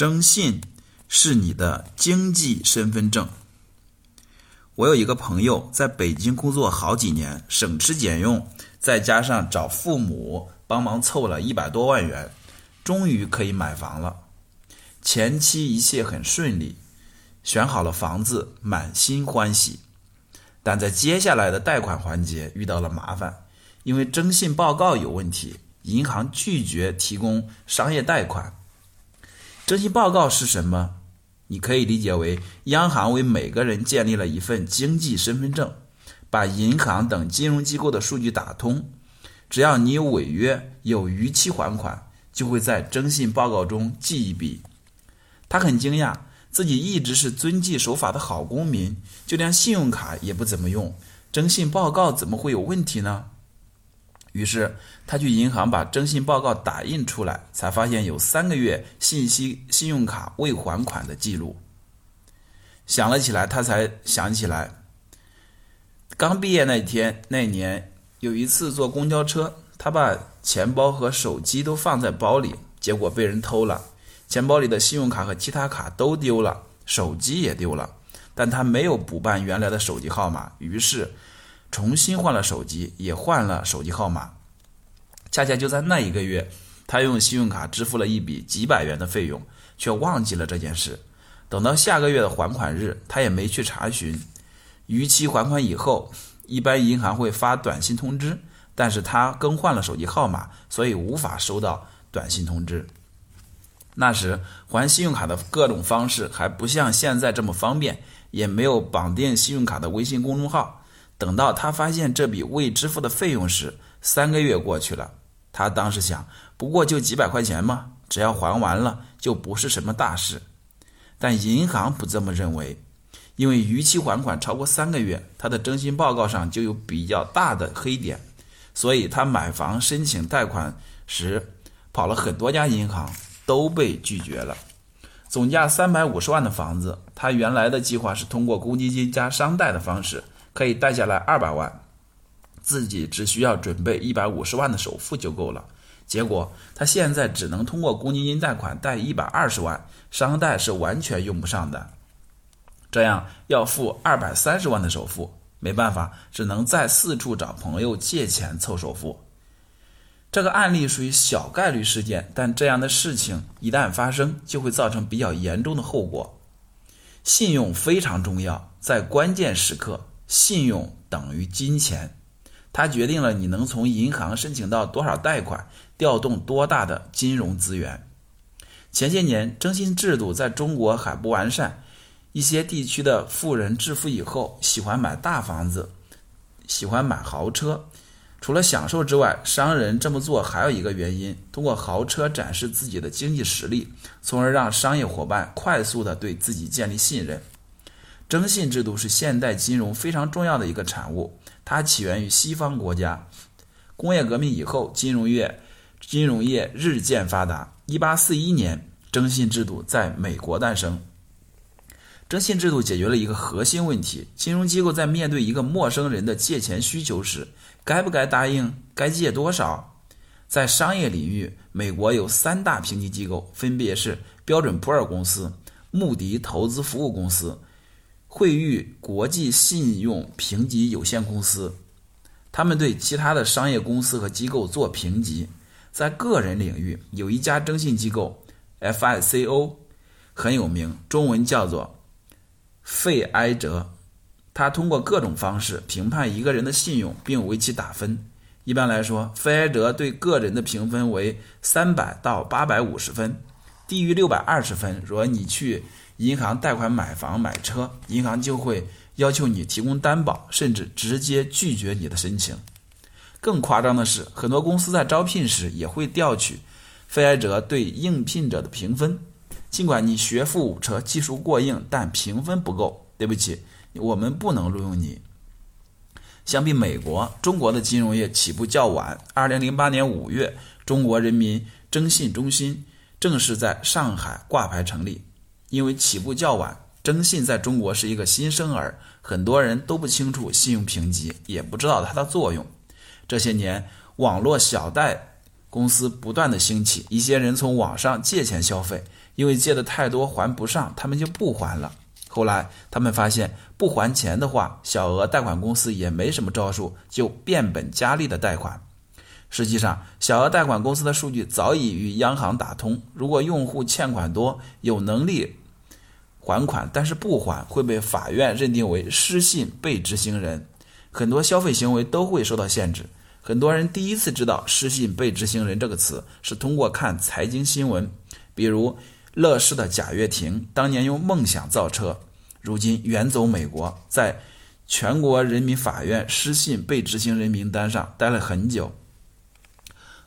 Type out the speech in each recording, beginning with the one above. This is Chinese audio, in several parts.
征信是你的经济身份证。我有一个朋友在北京工作好几年，省吃俭用，再加上找父母帮忙凑了一百多万元，终于可以买房了。前期一切很顺利，选好了房子，满心欢喜。但在接下来的贷款环节遇到了麻烦，因为征信报告有问题，银行拒绝提供商业贷款。征信报告是什么？你可以理解为央行为每个人建立了一份经济身份证，把银行等金融机构的数据打通。只要你有违约、有逾期还款，就会在征信报告中记一笔。他很惊讶，自己一直是遵纪守法的好公民，就连信用卡也不怎么用，征信报告怎么会有问题呢？于是他去银行把征信报告打印出来，才发现有三个月信息信用卡未还款的记录。想了起来，他才想起来，刚毕业那天那年有一次坐公交车，他把钱包和手机都放在包里，结果被人偷了，钱包里的信用卡和其他卡都丢了，手机也丢了，但他没有补办原来的手机号码，于是。重新换了手机，也换了手机号码。恰恰就在那一个月，他用信用卡支付了一笔几百元的费用，却忘记了这件事。等到下个月的还款日，他也没去查询。逾期还款以后，一般银行会发短信通知，但是他更换了手机号码，所以无法收到短信通知。那时还信用卡的各种方式还不像现在这么方便，也没有绑定信用卡的微信公众号。等到他发现这笔未支付的费用时，三个月过去了。他当时想，不过就几百块钱嘛，只要还完了，就不是什么大事。但银行不这么认为，因为逾期还款超过三个月，他的征信报告上就有比较大的黑点，所以他买房申请贷款时，跑了很多家银行，都被拒绝了。总价三百五十万的房子，他原来的计划是通过公积金加商贷的方式。可以贷下来二百万，自己只需要准备一百五十万的首付就够了。结果他现在只能通过公积金贷款贷一百二十万，商贷是完全用不上的。这样要付二百三十万的首付，没办法，只能再四处找朋友借钱凑首付。这个案例属于小概率事件，但这样的事情一旦发生，就会造成比较严重的后果。信用非常重要，在关键时刻。信用等于金钱，它决定了你能从银行申请到多少贷款，调动多大的金融资源。前些年征信制度在中国还不完善，一些地区的富人致富以后喜欢买大房子，喜欢买豪车。除了享受之外，商人这么做还有一个原因：通过豪车展示自己的经济实力，从而让商业伙伴快速的对自己建立信任。征信制度是现代金融非常重要的一个产物，它起源于西方国家。工业革命以后，金融业金融业日渐发达。一八四一年，征信制度在美国诞生。征信制度解决了一个核心问题：金融机构在面对一个陌生人的借钱需求时，该不该答应？该借多少？在商业领域，美国有三大评级机构，分别是标准普尔公司、穆迪投资服务公司。惠誉国际信用评级有限公司，他们对其他的商业公司和机构做评级。在个人领域，有一家征信机构 FICO 很有名，中文叫做费埃哲。他通过各种方式评判一个人的信用，并为其打分。一般来说，费埃哲对个人的评分为三百到八百五十分，低于六百二十分，若你去。银行贷款买房买车，银行就会要求你提供担保，甚至直接拒绝你的申请。更夸张的是，很多公司在招聘时也会调取肺癌者对应聘者的评分。尽管你学富五车，技术过硬，但评分不够，对不起，我们不能录用你。相比美国，中国的金融业起步较晚。二零零八年五月，中国人民征信中心正式在上海挂牌成立。因为起步较晚，征信在中国是一个新生儿，很多人都不清楚信用评级，也不知道它的作用。这些年，网络小贷公司不断的兴起，一些人从网上借钱消费，因为借的太多还不上，他们就不还了。后来他们发现不还钱的话，小额贷款公司也没什么招数，就变本加厉的贷款。实际上，小额贷款公司的数据早已与央行打通，如果用户欠款多，有能力还款，但是不还，会被法院认定为失信被执行人，很多消费行为都会受到限制。很多人第一次知道“失信被执行人”这个词，是通过看财经新闻，比如乐视的贾跃亭当年用梦想造车，如今远走美国，在全国人民法院失信被执行人名单上待了很久。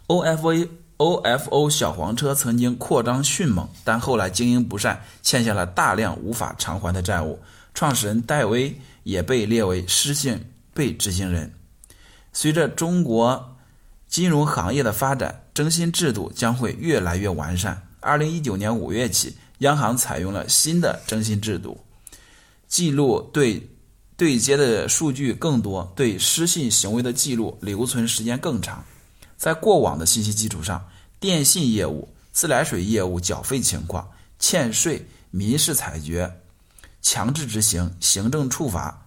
OFA OFO 小黄车曾经扩张迅猛，但后来经营不善，欠下了大量无法偿还的债务，创始人戴威也被列为失信被执行人。随着中国金融行业的发展，征信制度将会越来越完善。二零一九年五月起，央行采用了新的征信制度，记录对对接的数据更多，对失信行为的记录留存时间更长。在过往的信息基础上，电信业务、自来水业务缴费情况、欠税、民事裁决、强制执行、行政处罚、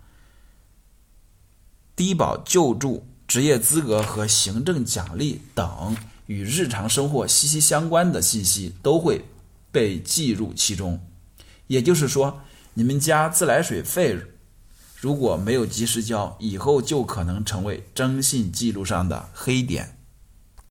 低保救助。职业资格和行政奖励等与日常生活息息相关的信息都会被记入其中。也就是说，你们家自来水费如果没有及时交，以后就可能成为征信记录上的黑点。